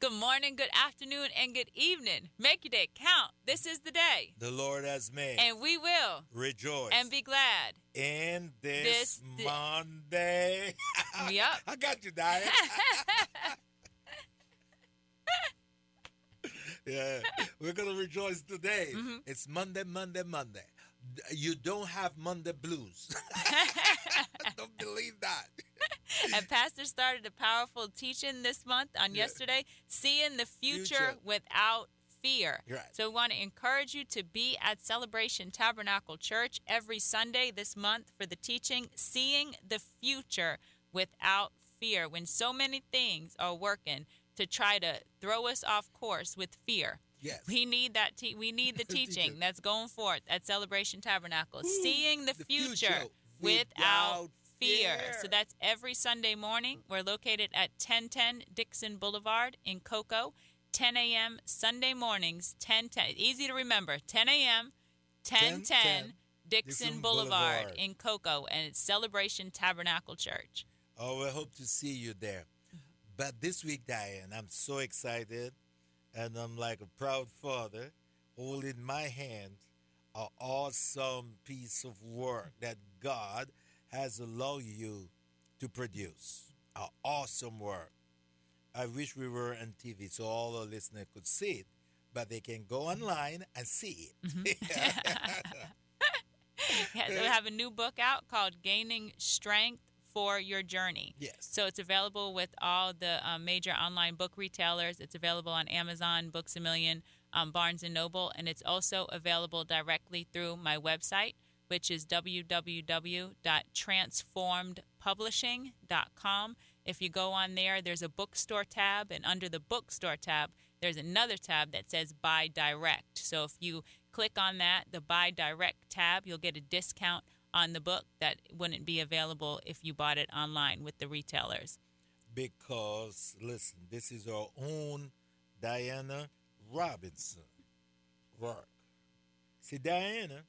Good morning, good afternoon, and good evening. Make your day count. This is the day. The Lord has made. And we will rejoice and be glad. In this, This- th- Monday. Yep. I got you, Diane. yeah. We're going to rejoice today. Mm-hmm. It's Monday, Monday, Monday. You don't have Monday blues. don't believe that. and Pastor started a powerful teaching this month on Yeah. yesterday, seeing the future, Future. without fear. Right. So we want to encourage you to be at Celebration Tabernacle Church every Sunday this month for the teaching, Seeing the Future Without Fear, when so many things are working to try to throw us off course with fear. Yes. We need that. Te- we need the Teaching. that's going forth at Celebration Tabernacle, Ooh, seeing the, the future, future without, without fear. fear. So that's every Sunday morning. We're located at 1010 Dixon Boulevard in Cocoa. 10 a.m. Sunday mornings. 1010. Easy to remember. 10 a.m. 1010 1010 Dixon, Dixon Boulevard, Boulevard. in Cocoa, and it's Celebration Tabernacle Church. Oh, we hope to see you there. But this week, Diane, I'm so excited, and I'm like a proud father holding my hand an awesome piece of work that God has allowed you to produce. An awesome work. I wish we were on TV so all the listeners could see it, but they can go online and see it. Yeah, so we have a new book out called Gaining Strength for Your Journey. yes. So it's available with all the um, major online book retailers. It's available on Amazon, Books a Million, um, Barnes and Noble, and it's also available directly through my website, which is www.transformedpublishing.com. If you go on there, there's a bookstore tab, and under the bookstore tab, there's another tab that says Buy Direct. So if you click on that, the Buy Direct tab, you'll get a discount on the book that wouldn't be available if you bought it online with the retailers. because listen, this is our own Diana Robinson work. See, Diana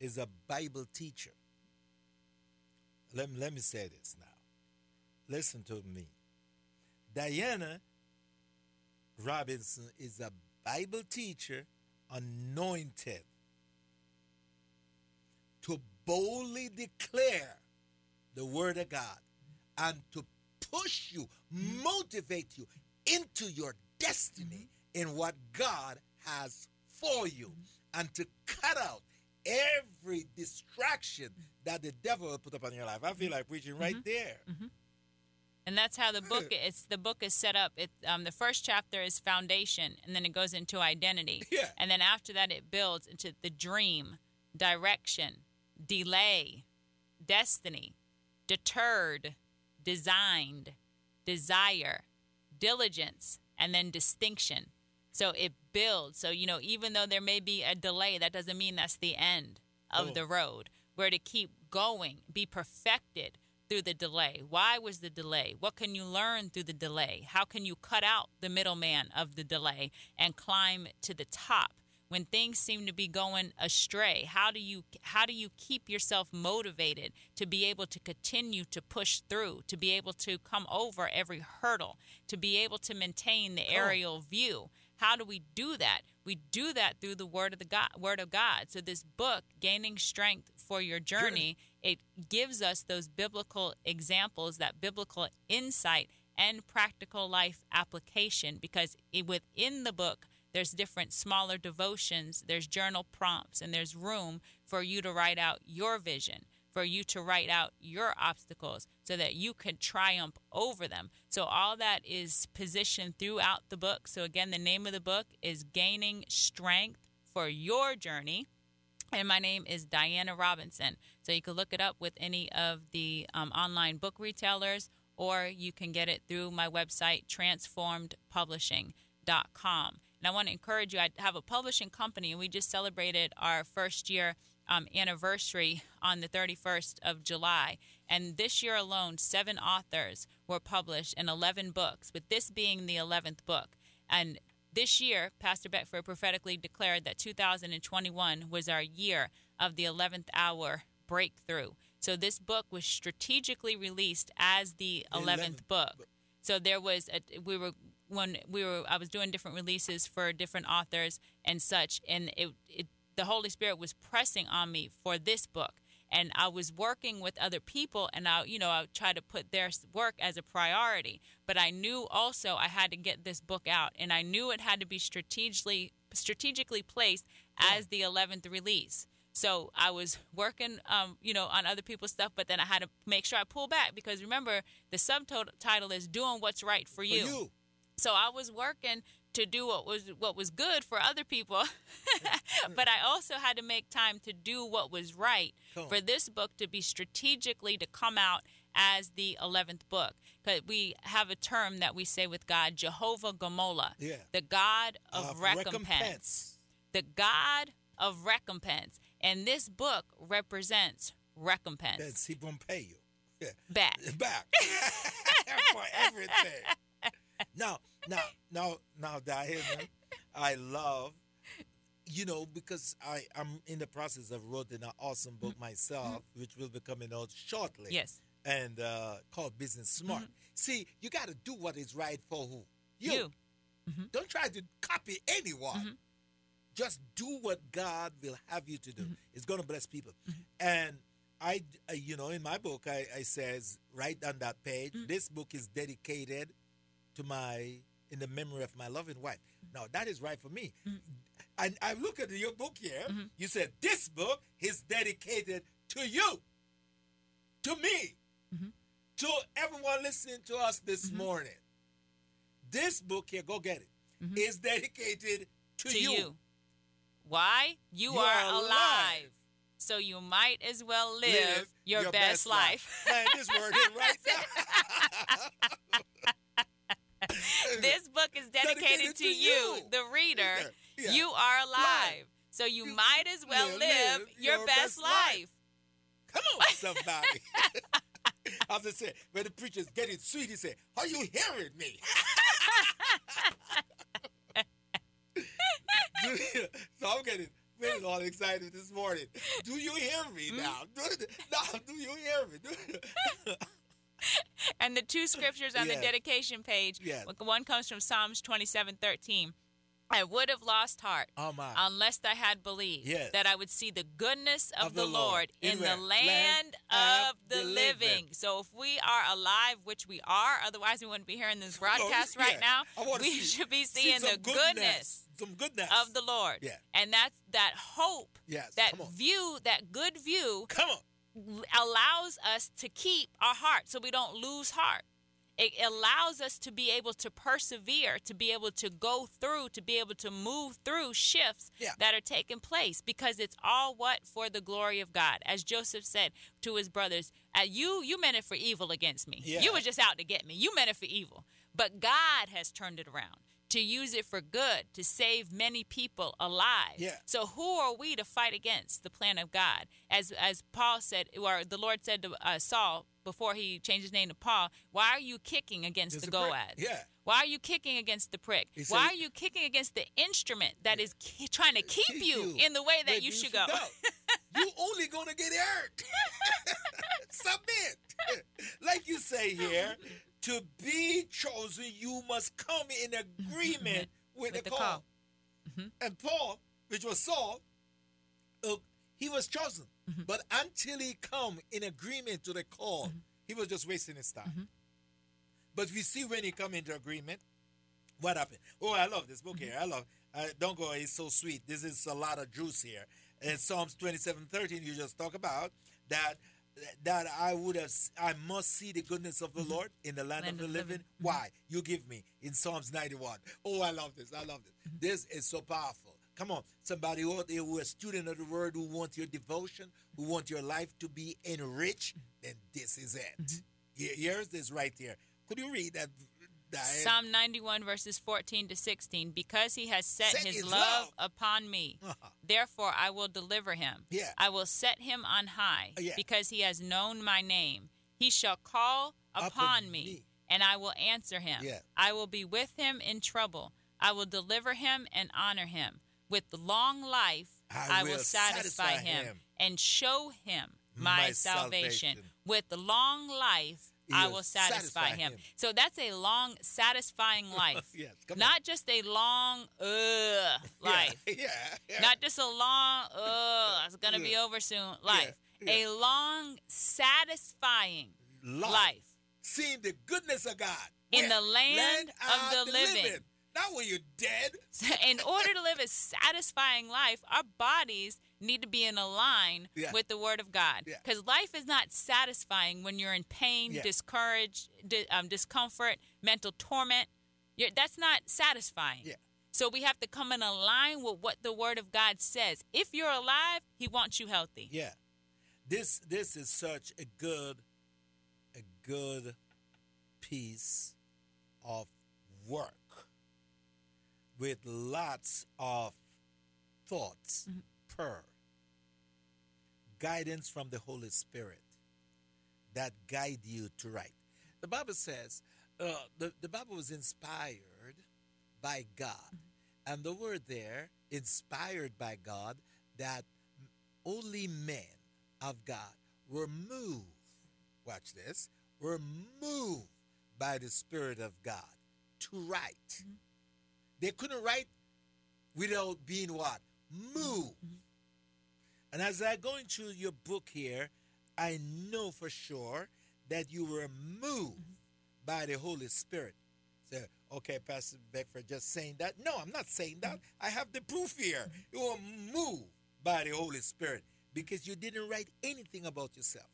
is a Bible teacher. Let me, let me say this now. Listen to me. Diana Robinson is a Bible teacher anointed to boldly declare the word of God and to push you, motivate you into your destiny mm-hmm. in what God has for you mm-hmm. and to cut out every distraction that the devil will put up on your life. I feel mm-hmm. like preaching mm-hmm. right there. Mm-hmm. And that's how the book it's the book is set up. It um, the first chapter is foundation, and then it goes into identity. Yeah. And then after that, it builds into the dream, direction, delay, destiny, deterred, designed, desire, diligence, and then distinction. So it builds. So you know, even though there may be a delay, that doesn't mean that's the end of Oh. the road. We're to keep going, be perfected through the delay. Why was the delay? What can you learn through the delay? How can you cut out the middleman of the delay and climb to the top? When things seem to be going astray, how do you how do you keep yourself motivated to be able to continue to push through, to be able to come over every hurdle, to be able to maintain the aerial view? How do we do that? We do that through the word of the God, word of God. So this book, Gaining Strength for Your Journey, it gives us those biblical examples, that biblical insight and practical life application because it, within the book there's different smaller devotions, there's journal prompts, and there's room for you to write out your vision, for you to write out your obstacles so that you can triumph over them. So, all that is positioned throughout the book. So, again, the name of the book is Gaining Strength for Your Journey. And my name is Diana Robinson. So you can look it up with any of the um, online book retailers, or you can get it through my website, transformedpublishing.com. And I want to encourage you, I have a publishing company, and we just celebrated our first year um, anniversary on the 31st of July. And this year alone, seven authors were published in 11 books, with this being the 11th book. And this year, Pastor Beckford prophetically declared that 2021 was our year of the 11th hour breakthrough. So this book was strategically released as the 11th book. So there was a, we were when we were I was doing different releases for different authors and such and it, it the Holy Spirit was pressing on me for this book and I was working with other people and I you know I try to put their work as a priority but I knew also I had to get this book out and I knew it had to be strategically strategically placed as the 11th release so I was working, um, you know, on other people's stuff, but then I had to make sure I pull back because remember the subtitle is "Doing What's Right for You." For you. So I was working to do what was what was good for other people, but I also had to make time to do what was right for this book to be strategically to come out as the 11th book. Because we have a term that we say with God, Jehovah Gamola, yeah. the God of, Of recompense. recompense. The God of recompense. And this book represents recompense. That's he gonna pay you. Yeah. Back. Back. For everything. Now, now, now, now, Diana, I love, you know, because I, I'm in the process of writing an awesome book mm-hmm. myself, mm-hmm. which will be coming out shortly. Yes. And uh, called Business Smart. Mm-hmm. See, you got to do what is right for who? You. Don't try to copy anyone. Just do what God will have you to do. It's going to bless people. And I, uh, you know, in my book, I, I says right on that page, mm. this book is dedicated to my, in the memory of my loving wife. Mm-hmm. Now that is right for me. Mm-hmm. And I look at your book here. Mm-hmm. You said this book is dedicated to you, to me, to everyone listening to us this morning. This book here, go get it, is dedicated to, to you. you. Why? You, You are, are alive. alive. So you might as well live, Live your, best, life. Man, this word right there. this book is dedicated, Dedicated to, to you, you. the reader. Yeah. You are alive. Live. So you, You might as well live- live, your, your best, best life. life. Come on, somebody. I was just saying, when the preacher's getting sweet, he said, Are you hearing me? So I'm getting getting all excited this morning. Do you hear me Hmm? now? Do, now, do you hear me? And the two scriptures on the dedication page, Yes. one comes from Psalms 27 13. I would have lost heart Oh, my. unless I had believed Yes. that I would see the goodness of, Of the, the Lord Lord. in In the land, Land of the the living. living. So if we are alive, which we are, otherwise we wouldn't be hearing this broadcast right yeah. now. We see- should be see seeing some the goodness Some goodness. of the Lord. Yeah. And that's that hope, Yes, that view, that good view Come on. Allows us to keep our heart so we don't lose heart. It allows us to be able to persevere, to be able to go through, to be able to move through shifts Yeah. that are taking place because it's all what for the glory of God. As Joseph said to his brothers, uh, you you meant it for evil against me. Yeah. You were just out to get me. You meant it for evil. But God has turned it around to use it for good, to save many people alive. Yeah. So who are we to fight against the plan of God? As as Paul said, or the Lord said to uh, Saul before he changed his name to Paul, why are you kicking against the goad? Yeah. Why are you kicking against the prick? He Why said- are you kicking against the instrument that is ki- trying to keep, Keep you, you in the way that where you should go? you only gonna get hurt. Submit. like you say here, to be chosen, you must come in agreement with, With the, the call. call. And Paul, which was Saul, uh, he was chosen. Mm-hmm. But until he come in agreement to the call, he was just wasting his time. Mm-hmm. But we see when he come into agreement, what happened? Oh, I love this book here. I love. Uh, don't go. It's so sweet. This is a lot of juice here. In Psalms twenty-seven thirteen, you just talk about that. That I would have. I must see the goodness of the mm-hmm. Lord in the land, Land of the of living. living. Why? You give me in Psalms ninety-one. Oh, I love this. I love this. Mm-hmm. This is so powerful. Come on, somebody out there who is a student of the word, who wants your devotion, who wants your life to be enriched, then this is it. Mm-hmm. Here- Here's this right here. Could you read that? Psalm 91 verses 14 to 16 because he has set, Set his, his love, love. upon me Uh-huh. Therefore, I will deliver him. Yeah. I will set him on high yeah. because he has known my name. He shall call Upon upon me, me. and I will answer him. Yeah. I will be with him in trouble. I will deliver him and honor him. With long life, I I, will will satisfy, satisfy him, him. and show him my, My salvation. salvation. With long life, I He'll satisfy, satisfy him. him. So that's a long, satisfying life. Yes, come on. Not just a long, uh, life. Yeah, yeah, yeah. Not just a long, uh, it's going to be over soon life. yeah. A long, satisfying life. life. Seeing the goodness of God In Where? the land of the living. Not when you're dead. in order to live a satisfying life, our bodies need to be in a line Yeah. with the Word of God. Yeah. Because life is not satisfying when you're in pain, Yeah. discouraged, di- um, discomfort, mental torment. You're, that's not satisfying. Yeah. So we have to come in a line with what the Word of God says. If you're alive, He wants you healthy. Yeah. This this is such a good a good piece of work with lots of thoughts per guidance from the Holy Spirit that guide you to right. The Bible says uh, the, the Bible was inspired by God. And the word there, inspired by God, that only men of God were moved. Watch this. Were moved by the Spirit of God to write. They couldn't write without being what? Moved. And as I go into your book here, I know for sure that you were moved mm-hmm. by the Holy Spirit. So, okay, Pastor Beckford just saying that. No, I'm not saying that. Mm-hmm. I have the proof here. Mm-hmm. You were moved by the Holy Spirit because you didn't write anything about yourself.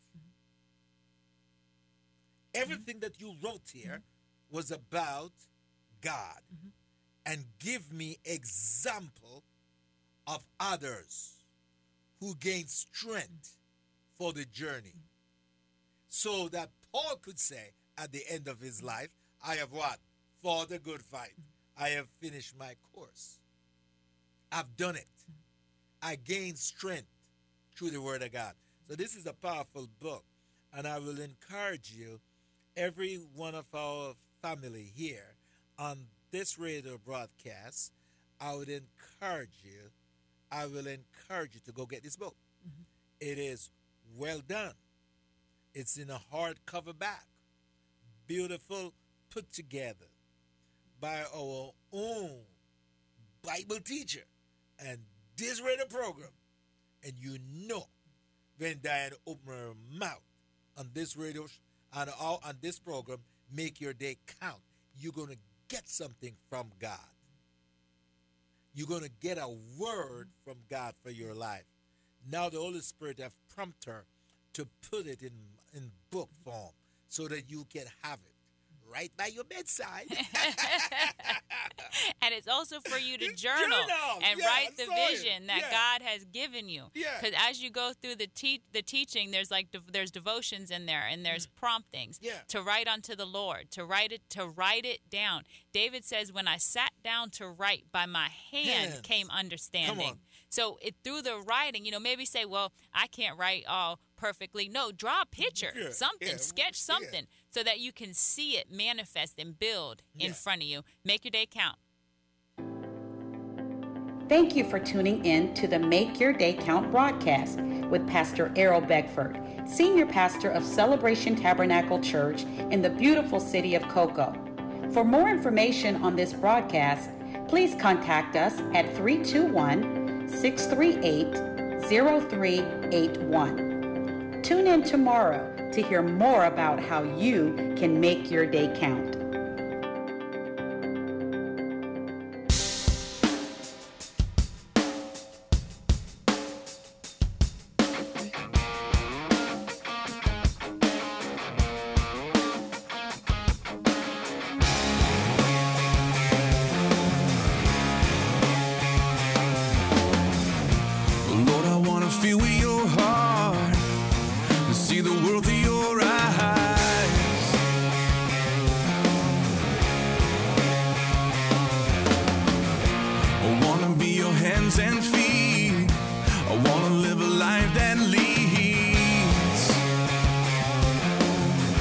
Everything that you wrote here was about God and give me example of others who gained strength for the journey. So that Paul could say at the end of his life, I have what? Fought a good fight. I have finished my course. I've done it. I gained strength through the Word of God. So this is a powerful book. And I will encourage you, every one of our family here on this radio broadcast, I would encourage you, I will encourage you to go get this book. Mm-hmm. It is well done. It's in a hardcover back, beautiful, put together by our own Bible teacher. And this radio program, and you know when Diane open her mouth on this radio on, all, on this program, make your day count. You're gonna get something from God. You're gonna get a word from God for your life. Now the Holy Spirit have prompted her to put it in in book form so that you can have it right by your bedside. and it's also for you to journal, journal. and Yeah, write the saw it. vision that Yeah. God has given you. Yeah. Because as you go through the te- the teaching, there's like dev- there's devotions in there, and there's promptings Mm. Yeah. to write unto the Lord, to write it to write it down. David says, "When I sat down to write, by my hand Hands. came understanding." On. So it through the writing, you know, maybe say, "Well, I can't write all perfectly." No, draw a picture, Yeah, something, yeah, sketch yeah. something, so that you can see it manifest and build in Yeah. front of you. Make your day count. Thank you for tuning in to the Make Your Day Count broadcast with Pastor Errol Beckford, Senior Pastor of Celebration Tabernacle Church in the beautiful city of Cocoa. For more information on this broadcast, please contact us at 321 638 0381. Tune in tomorrow to hear more about how you can make your day count.